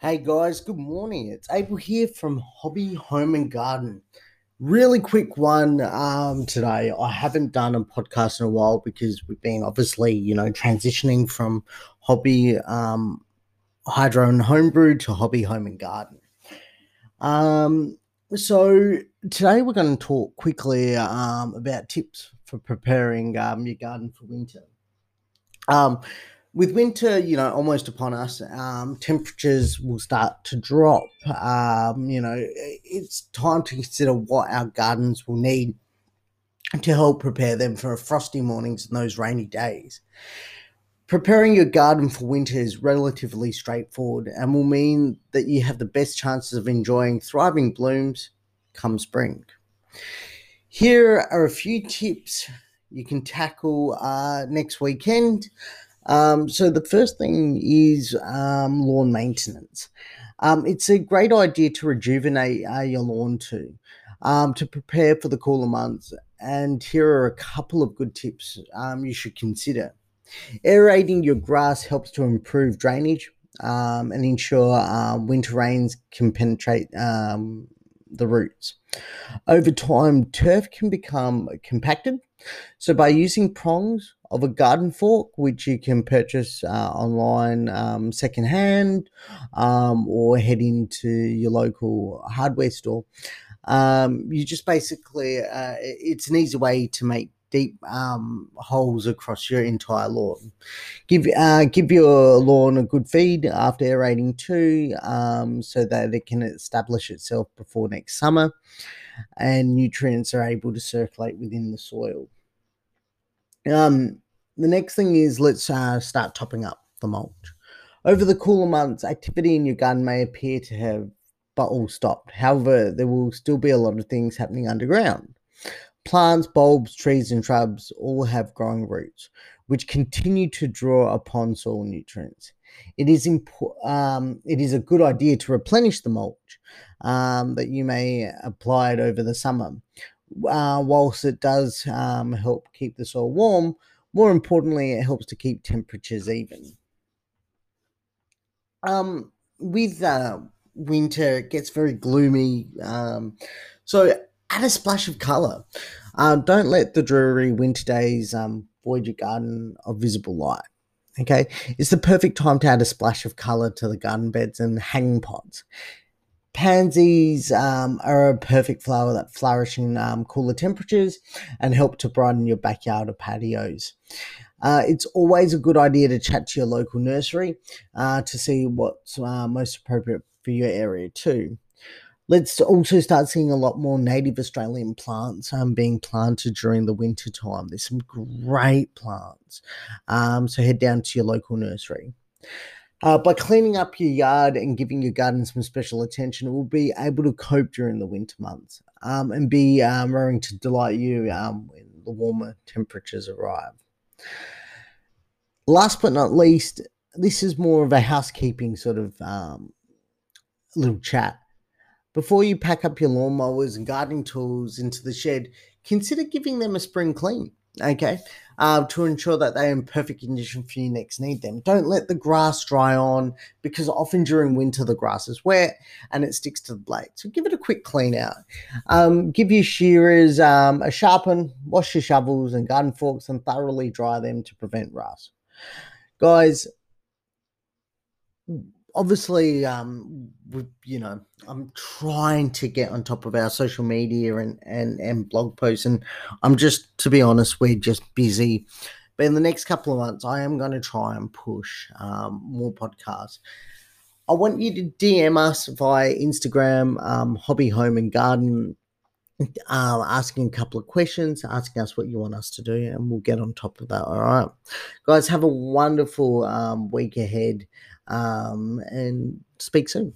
Hey guys, good morning. It's Abel here from Hobby Home and Garden. Really quick one um, today. I haven't done a podcast in a while because we've been obviously, you know, transitioning from hobby um, hydro and homebrew to hobby home and garden. Um, so today we're going to talk quickly um, about tips for preparing um, your garden for winter. With winter, you know, almost upon us, um, temperatures will start to drop. Um, you know, it's time to consider what our gardens will need to help prepare them for frosty mornings and those rainy days. Preparing your garden for winter is relatively straightforward and will mean that you have the best chances of enjoying thriving blooms come spring. Here are a few tips you can tackle uh, next weekend. Um, so the first thing is um, lawn maintenance. Um, it's a great idea to rejuvenate uh, your lawn too, um, to prepare for the cooler months. And here are a couple of good tips um, you should consider. Aerating your grass helps to improve drainage um, and ensure uh, winter rains can penetrate the roots. Over time, turf can become compacted. So, by using prongs of a garden fork, which you can purchase uh, online um, secondhand um, or head into your local hardware store, um, you just basically, uh, it's an easy way to make deep um, holes across your entire lawn. Give uh, give your lawn a good feed after aerating too, um, so that it can establish itself before next summer, and nutrients are able to circulate within the soil. Um, the next thing is let's uh, start topping up the mulch. Over the cooler months, activity in your garden may appear to have but all stopped. However, there will still be a lot of things happening underground. Plants, bulbs, trees, and shrubs all have growing roots, which continue to draw upon soil nutrients. It is impo- um, it is a good idea to replenish the mulch um, that you may apply it over the summer. Uh, whilst it does um, help keep the soil warm, more importantly, it helps to keep temperatures even. Um, with uh, winter, it gets very gloomy. Um, so add a splash of color. Uh, don't let the dreary winter days um, void your garden of visible light. Okay, it's the perfect time to add a splash of color to the garden beds and hanging pots. Pansies um, are a perfect flower that flourish in um, cooler temperatures and help to brighten your backyard or patios. Uh, it's always a good idea to chat to your local nursery uh, to see what's uh, most appropriate for your area too let's also start seeing a lot more native Australian plants um, being planted during the winter time. There's some great plants. Um, so head down to your local nursery. Uh, by cleaning up your yard and giving your garden some special attention, it will be able to cope during the winter months um, and be um, to delight you um, when the warmer temperatures arrive. Last but not least, this is more of a housekeeping sort of um, little chat. Before you pack up your lawnmowers and gardening tools into the shed, consider giving them a spring clean, okay, uh, to ensure that they're in perfect condition for you next need them. Don't let the grass dry on because often during winter the grass is wet and it sticks to the blade. So give it a quick clean out. Um, give your shearers um, a sharpen, wash your shovels and garden forks and thoroughly dry them to prevent rust. Guys, obviously, um, we, you know, I'm trying to get on top of our social media and, and, and blog posts. And I'm just, to be honest, we're just busy. But in the next couple of months, I am going to try and push um, more podcasts. I want you to DM us via Instagram, um, Hobby Home and Garden, uh, asking a couple of questions, asking us what you want us to do, and we'll get on top of that. All right, guys, have a wonderful um, week ahead um, and speak soon.